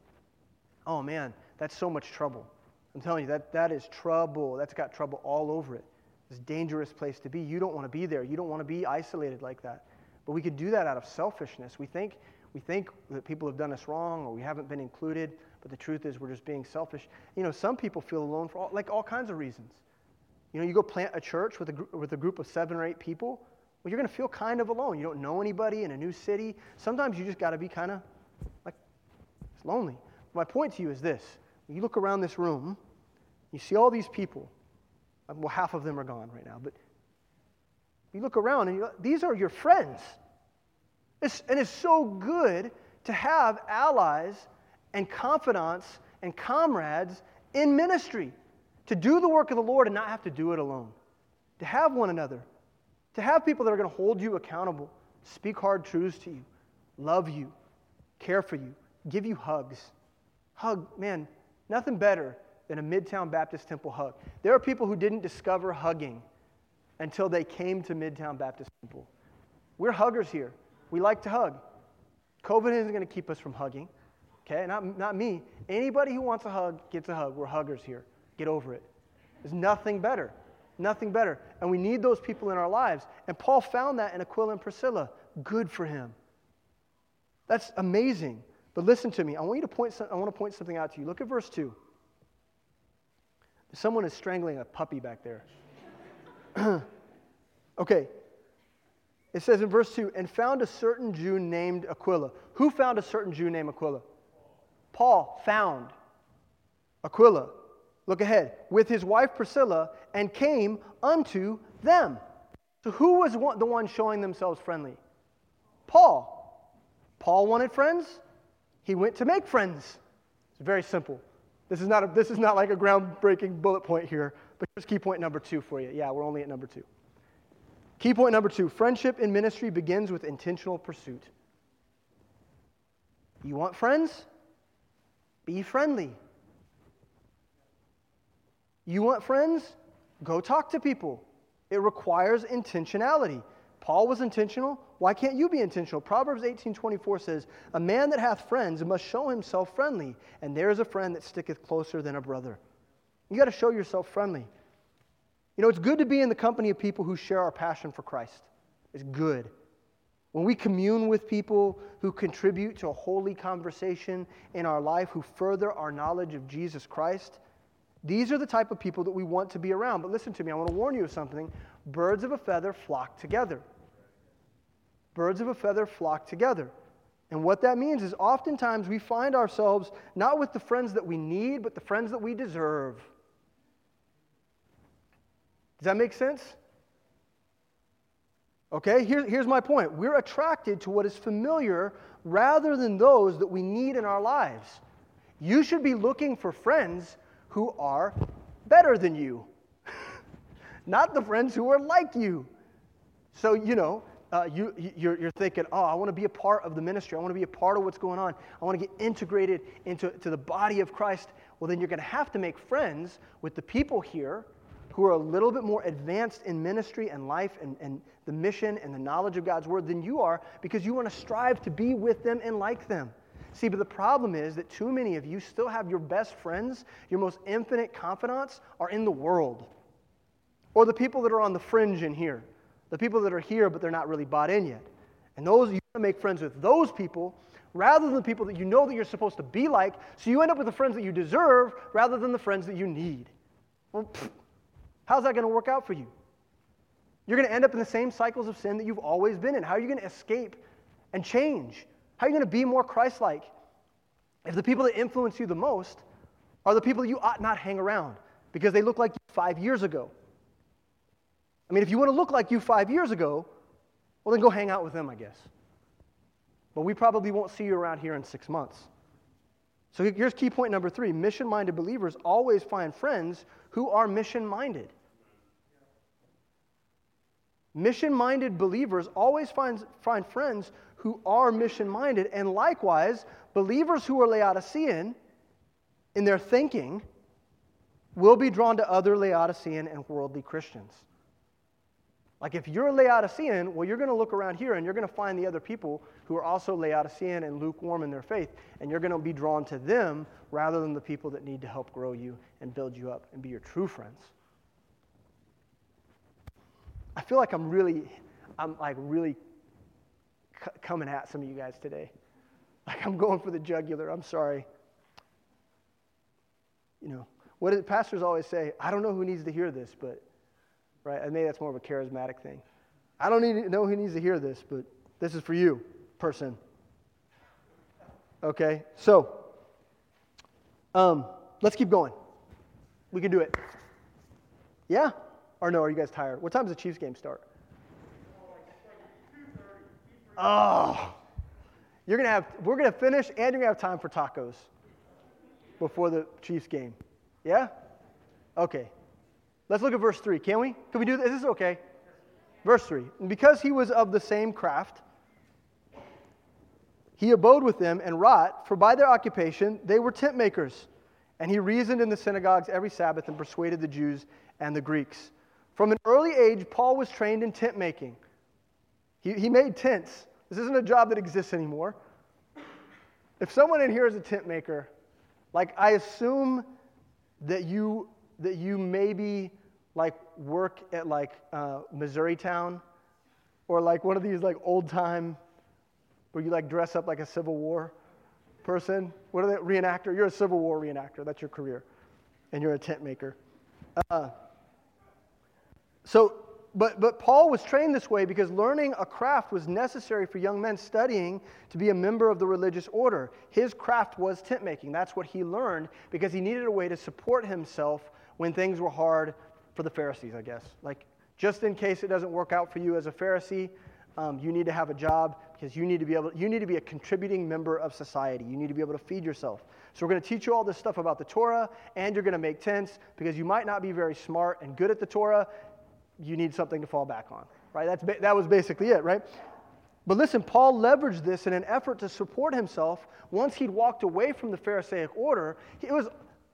B: Oh, man, that's so much trouble. I'm telling you, that, that is trouble. That's got trouble all over it. It's a dangerous place to be. You don't want to be there. You don't want to be isolated like that. But we could do that out of selfishness. We think, we think that people have done us wrong or we haven't been included, but the truth is we're just being selfish. You know, some people feel alone for all, like all kinds of reasons. You know, you go plant a church with a, gr- with a group of seven or eight people, well, you're going to feel kind of alone. You don't know anybody in a new city. Sometimes you just got to be kind of like, it's lonely. My point to you is this when you look around this room, you see all these people. Um, well, half of them are gone right now, but you look around and you, these are your friends. It's, and it's so good to have allies and confidants and comrades in ministry, to do the work of the Lord and not have to do it alone, to have one another, to have people that are going to hold you accountable, speak hard truths to you, love you, care for you, give you hugs. Hug, man, nothing better than a Midtown Baptist Temple hug. There are people who didn't discover hugging until they came to Midtown Baptist Temple. We're huggers here. We like to hug. COVID isn't going to keep us from hugging. Okay? Not, not me. Anybody who wants a hug gets a hug. We're huggers here. Get over it. There's nothing better. Nothing better. And we need those people in our lives. And Paul found that in Aquila and Priscilla. Good for him. That's amazing. But listen to me. I want you to point some, I want to point something out to you. Look at verse 2. Someone is strangling a puppy back there. <clears throat> okay. It says in verse 2 and found a certain Jew named Aquila. Who found a certain Jew named Aquila? Paul found Aquila. Look ahead. With his wife Priscilla, and came unto them. So, who was the one showing themselves friendly? Paul. Paul wanted friends. He went to make friends. It's very simple. This is not, a, this is not like a groundbreaking bullet point here, but here's key point number two for you. Yeah, we're only at number two. Key point number two friendship in ministry begins with intentional pursuit. You want friends? Be friendly. You want friends? Go talk to people. It requires intentionality. Paul was intentional. Why can't you be intentional? Proverbs 18:24 says, "A man that hath friends must show himself friendly, and there is a friend that sticketh closer than a brother." You got to show yourself friendly. You know, it's good to be in the company of people who share our passion for Christ. It's good. When we commune with people who contribute to a holy conversation in our life, who further our knowledge of Jesus Christ, these are the type of people that we want to be around. But listen to me, I want to warn you of something. Birds of a feather flock together. Birds of a feather flock together. And what that means is oftentimes we find ourselves not with the friends that we need, but the friends that we deserve. Does that make sense? Okay, Here, here's my point. We're attracted to what is familiar rather than those that we need in our lives. You should be looking for friends who are better than you, <laughs> not the friends who are like you. So, you know, uh, you, you're, you're, thinking, oh, I want to be a part of the ministry. I want to be a part of what's going on. I want to get integrated into to the body of Christ. Well, then you're going to have to make friends with the people here who are a little bit more advanced in ministry and life and, and the mission and the knowledge of God's word than you are because you want to strive to be with them and like them. See, but the problem is that too many of you still have your best friends, your most infinite confidants are in the world. Or the people that are on the fringe in here. The people that are here, but they're not really bought in yet. And those, you want to make friends with those people rather than the people that you know that you're supposed to be like, so you end up with the friends that you deserve rather than the friends that you need. Well, pfft, How's that going to work out for you? You're going to end up in the same cycles of sin that you've always been in. How are you going to escape and change? How are you going to be more Christ like if the people that influence you the most are the people you ought not hang around because they look like you five years ago? I mean, if you want to look like you five years ago, well, then go hang out with them, I guess. But we probably won't see you around here in six months. So here's key point number three mission minded believers always find friends who are mission minded. Mission minded believers always find, find friends who are mission minded, and likewise, believers who are Laodicean in their thinking will be drawn to other Laodicean and worldly Christians. Like if you're a Laodicean, well, you're going to look around here and you're going to find the other people who are also Laodicean and lukewarm in their faith, and you're going to be drawn to them rather than the people that need to help grow you and build you up and be your true friends. I feel like I'm really, I'm like really c- coming at some of you guys today. Like I'm going for the jugular. I'm sorry. You know, what do pastors always say? I don't know who needs to hear this, but right? And maybe that's more of a charismatic thing. I don't need to know who needs to hear this, but this is for you, person. Okay, so um, let's keep going. We can do it. Yeah? Or no, are you guys tired? What time does the Chiefs game start? Oh, you're gonna have. We're gonna finish, and you're gonna have time for tacos before the Chiefs game. Yeah? Okay. Let's look at verse 3. Can we? Can we do this? Is this okay? Verse 3. Because he was of the same craft, he abode with them and wrought, for by their occupation they were tent makers. And he reasoned in the synagogues every Sabbath and persuaded the Jews and the Greeks. From an early age, Paul was trained in tent making. He, he made tents. This isn't a job that exists anymore. If someone in here is a tent maker, like I assume that you that you maybe like work at like uh, Missouri Town or like one of these like old time where you like dress up like a Civil War person. What are they? Reenactor. You're a Civil War reenactor. That's your career, and you're a tent maker. Uh, so But, but Paul was trained this way because learning a craft was necessary for young men studying to be a member of the religious order. His craft was tent making. That's what he learned because he needed a way to support himself when things were hard for the Pharisees, I guess. Like, just in case it doesn't work out for you as a Pharisee, um, you need to have a job because you need to be able you need to be a contributing member of society. You need to be able to feed yourself. So we're going to teach you all this stuff about the Torah, and you're going to make tents because you might not be very smart and good at the Torah you need something to fall back on, right? That's, that was basically it, right? But listen, Paul leveraged this in an effort to support himself. Once he'd walked away from the Pharisaic order, it was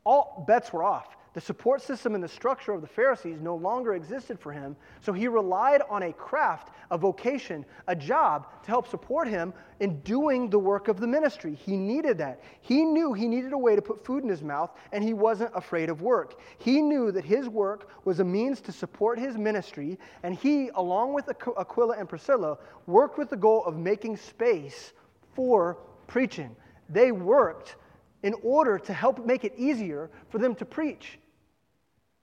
B: all bets were off. The support system and the structure of the Pharisees no longer existed for him, so he relied on a craft, a vocation, a job to help support him in doing the work of the ministry. He needed that. He knew he needed a way to put food in his mouth, and he wasn't afraid of work. He knew that his work was a means to support his ministry, and he, along with Aquila and Priscilla, worked with the goal of making space for preaching. They worked in order to help make it easier for them to preach.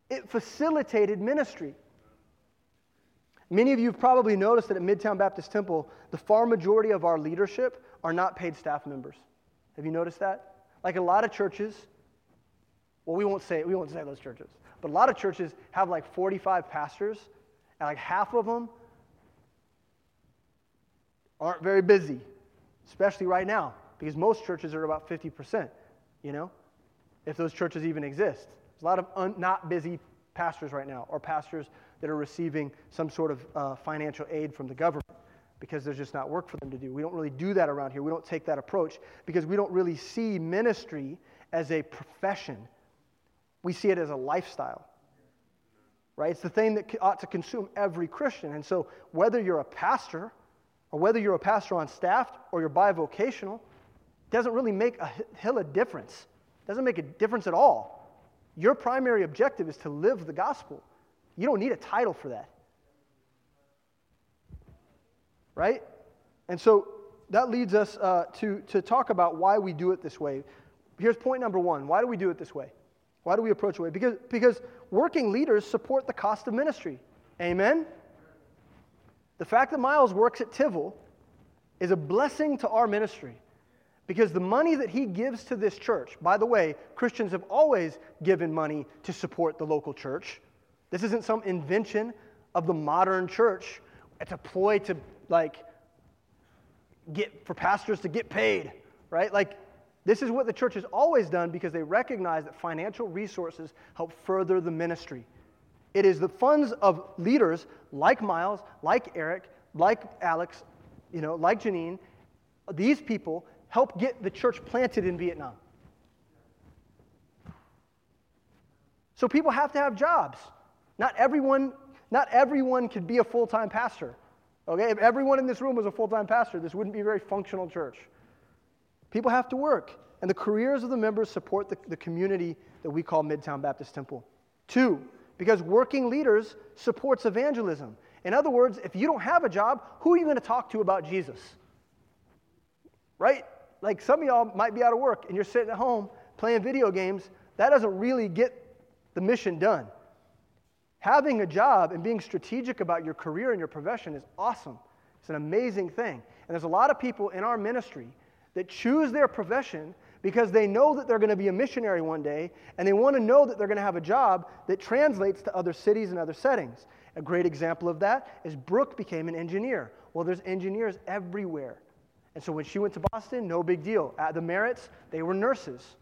B: It facilitated ministry. Many of you have probably noticed that at Midtown Baptist Temple, the far majority of our leadership are not paid staff members. Have you noticed that? Like a lot of churches, well, we won't say we won't say those churches, but a lot of churches have like 45 pastors, and like half of them aren't very busy, especially right now, because most churches are about 50%, you know, if those churches even exist. There's a lot of un- not busy pastors right now, or pastors that are receiving some sort of uh, financial aid from the government because there's just not work for them to do. We don't really do that around here. We don't take that approach because we don't really see ministry as a profession. We see it as a lifestyle. Right? It's the thing that ought to consume every Christian. And so, whether you're a pastor or whether you're a pastor on staff or you're bivocational, doesn't really make a hill of difference. Doesn't make a difference at all. Your primary objective is to live the gospel. You don't need a title for that. Right? And so that leads us uh, to, to talk about why we do it this way. Here's point number one why do we do it this way? Why do we approach it way? Because, because working leaders support the cost of ministry. Amen? The fact that Miles works at Tivol is a blessing to our ministry. Because the money that he gives to this church, by the way, Christians have always given money to support the local church. This isn't some invention of the modern church. It's a ploy to, like, get for pastors to get paid, right? Like, this is what the church has always done because they recognize that financial resources help further the ministry. It is the funds of leaders like Miles, like Eric, like Alex, you know, like Janine. These people help get the church planted in Vietnam. So people have to have jobs. Not everyone, not everyone could be a full-time pastor. Okay? If everyone in this room was a full-time pastor, this wouldn't be a very functional church. People have to work. And the careers of the members support the, the community that we call Midtown Baptist Temple. Two, because working leaders supports evangelism. In other words, if you don't have a job, who are you going to talk to about Jesus? Right? Like some of y'all might be out of work and you're sitting at home playing video games. That doesn't really get the mission done. Having a job and being strategic about your career and your profession is awesome. It's an amazing thing. And there's a lot of people in our ministry that choose their profession because they know that they're going to be a missionary one day and they want to know that they're going to have a job that translates to other cities and other settings. A great example of that is Brooke became an engineer. Well, there's engineers everywhere. And so when she went to Boston, no big deal. At the Merritts, they were nurses.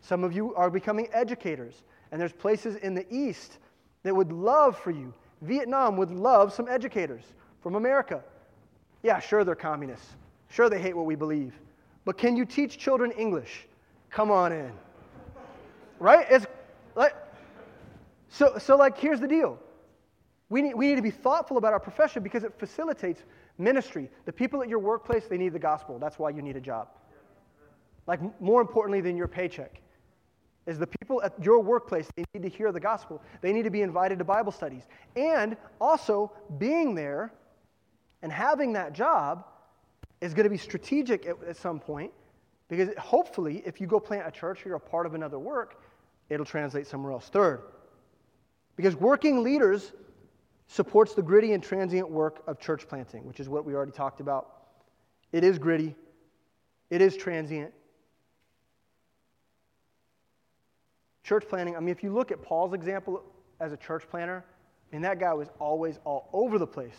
B: Some of you are becoming educators. And there's places in the East that would love for you. Vietnam would love some educators from America. Yeah, sure, they're communists. Sure, they hate what we believe. But can you teach children English? Come on in. Right? It's like, so, so like, here's the deal. We need, we need to be thoughtful about our profession because it facilitates Ministry. The people at your workplace, they need the gospel. That's why you need a job. Like, more importantly than your paycheck, is the people at your workplace, they need to hear the gospel. They need to be invited to Bible studies. And also, being there and having that job is going to be strategic at, at some point because hopefully, if you go plant a church or you're a part of another work, it'll translate somewhere else. Third, because working leaders supports the gritty and transient work of church planting, which is what we already talked about. It is gritty, it is transient. Church planting, I mean, if you look at Paul's example as a church planter, I mean, that guy was always all over the place.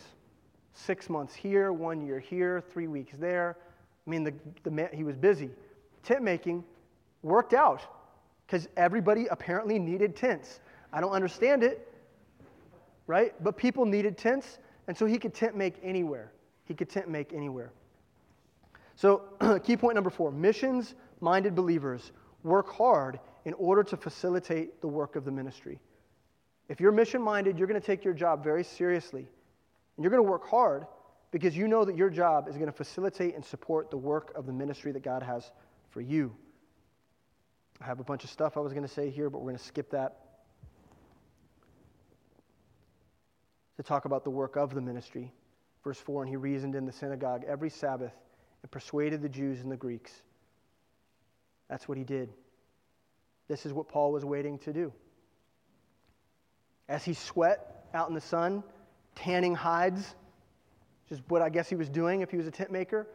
B: Six months here, one year here, three weeks there. I mean, the, the man, he was busy. Tent making worked out because everybody apparently needed tents. I don't understand it, right? But people needed tents, and so he could tent make anywhere. He could tent make anywhere. So, <clears throat> key point number four missions minded believers work hard in order to facilitate the work of the ministry. If you're mission minded, you're going to take your job very seriously. And you're going to work hard because you know that your job is going to facilitate and support the work of the ministry that God has for you. I have a bunch of stuff I was going to say here, but we're going to skip that. To talk about the work of the ministry. Verse 4 And he reasoned in the synagogue every Sabbath and persuaded the Jews and the Greeks. That's what he did. This is what Paul was waiting to do. As he sweat out in the sun, tanning hides, which is what I guess he was doing if he was a tent maker,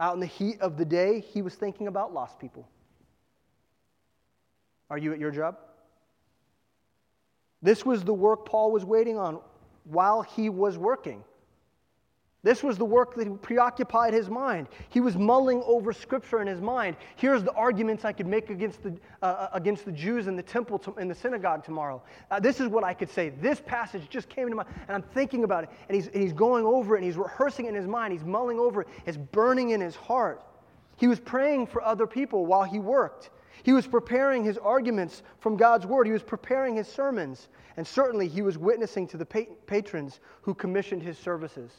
B: out in the heat of the day, he was thinking about lost people. Are you at your job? This was the work Paul was waiting on while he was working. This was the work that preoccupied his mind. He was mulling over Scripture in his mind. Here's the arguments I could make against the, uh, uh against the Jews in the temple, to, in the synagogue tomorrow. Uh, this is what I could say. This passage just came to mind, and I'm thinking about it. And he's, and he's going over it, and he's rehearsing it in his mind. He's mulling over it. It's burning in his heart. He was praying for other people while he worked. He was preparing his arguments from God's word. He was preparing his sermons. And certainly he was witnessing to the patrons who commissioned his services.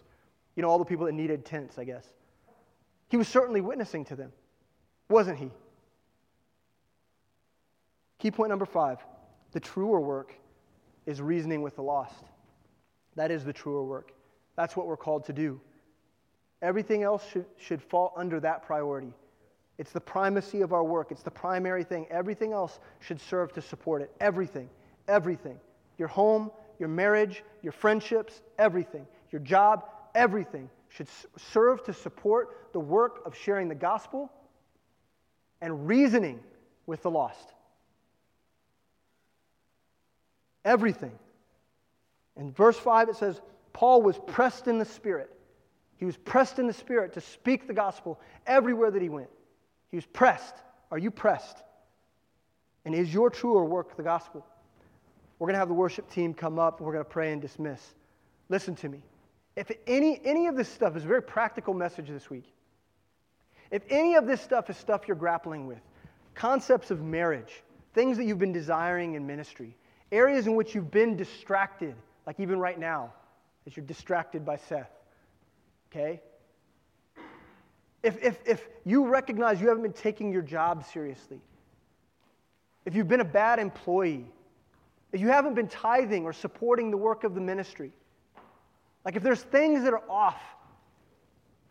B: You know, all the people that needed tents, I guess. He was certainly witnessing to them, wasn't he? Key point number five the truer work is reasoning with the lost. That is the truer work. That's what we're called to do. Everything else should, should fall under that priority. It's the primacy of our work, it's the primary thing. Everything else should serve to support it. Everything. Everything. Your home, your marriage, your friendships, everything. Your job, everything should serve to support the work of sharing the gospel and reasoning with the lost. Everything. In verse 5, it says, Paul was pressed in the Spirit. He was pressed in the Spirit to speak the gospel everywhere that he went. He was pressed. Are you pressed? And is your truer work the gospel? We're going to have the worship team come up and we're going to pray and dismiss. Listen to me. If any, any of this stuff is a very practical message this week, if any of this stuff is stuff you're grappling with, concepts of marriage, things that you've been desiring in ministry, areas in which you've been distracted, like even right now, as you're distracted by Seth, okay? If, if, if you recognize you haven't been taking your job seriously, if you've been a bad employee, if you haven't been tithing or supporting the work of the ministry, like if there's things that are off,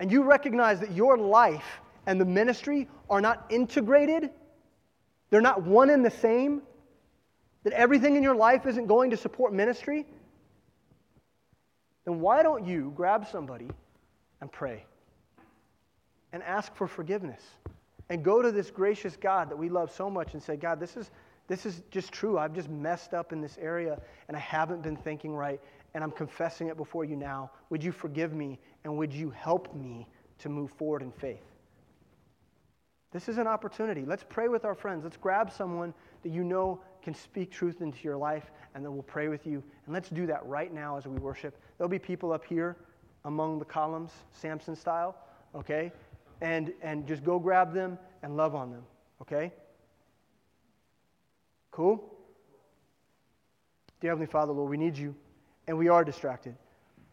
B: and you recognize that your life and the ministry are not integrated, they're not one and the same, that everything in your life isn't going to support ministry, then why don't you grab somebody and pray and ask for forgiveness and go to this gracious God that we love so much and say, God, this is, this is just true. I've just messed up in this area and I haven't been thinking right and I'm confessing it before you now. Would you forgive me and would you help me to move forward in faith? This is an opportunity. Let's pray with our friends. Let's grab someone that you know can speak truth into your life, and then we'll pray with you. And let's do that right now as we worship. There'll be people up here among the columns, Samson style, okay? And, and just go grab them and love on them, okay? Cool? Dear Heavenly Father, Lord, we need you and we are distracted.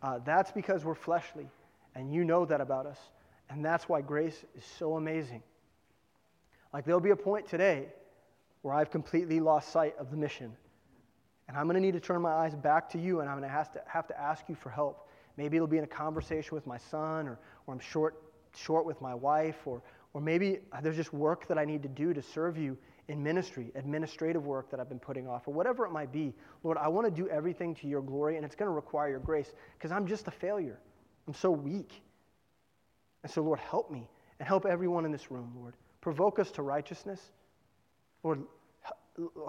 B: Uh, that's because we're fleshly, and you know that about us. And that's why grace is so amazing. Like, there'll be a point today where I've completely lost sight of the mission. And I'm going to need to turn my eyes back to you, and I'm going to have to, have to ask you for help. Maybe it'll be in a conversation with my son, or, or I'm short, short with my wife, or, or maybe there's just work that I need to do to serve you in ministry, administrative work that I've been putting off, or whatever it might be. Lord, I want to do everything to your glory, and it's going to require your grace because I'm just a failure. I'm so weak. And so, Lord, help me and help everyone in this room, Lord. Provoke us to righteousness. Lord,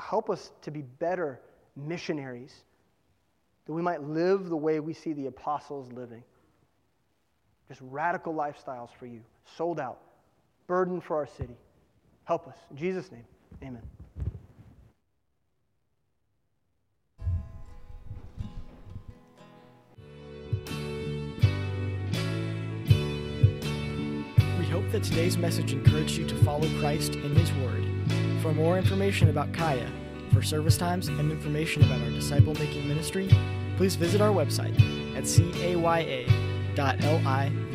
B: help us to be better missionaries, that we might live the way we see the apostles living. Just radical lifestyles for you, sold out, burden for our city. Help us. In Jesus' name, amen.
A: We hope that today's message encouraged you to follow Christ in His Word. For more information about Kaya, for service times, and information about our disciple making ministry, please visit our website at caya.live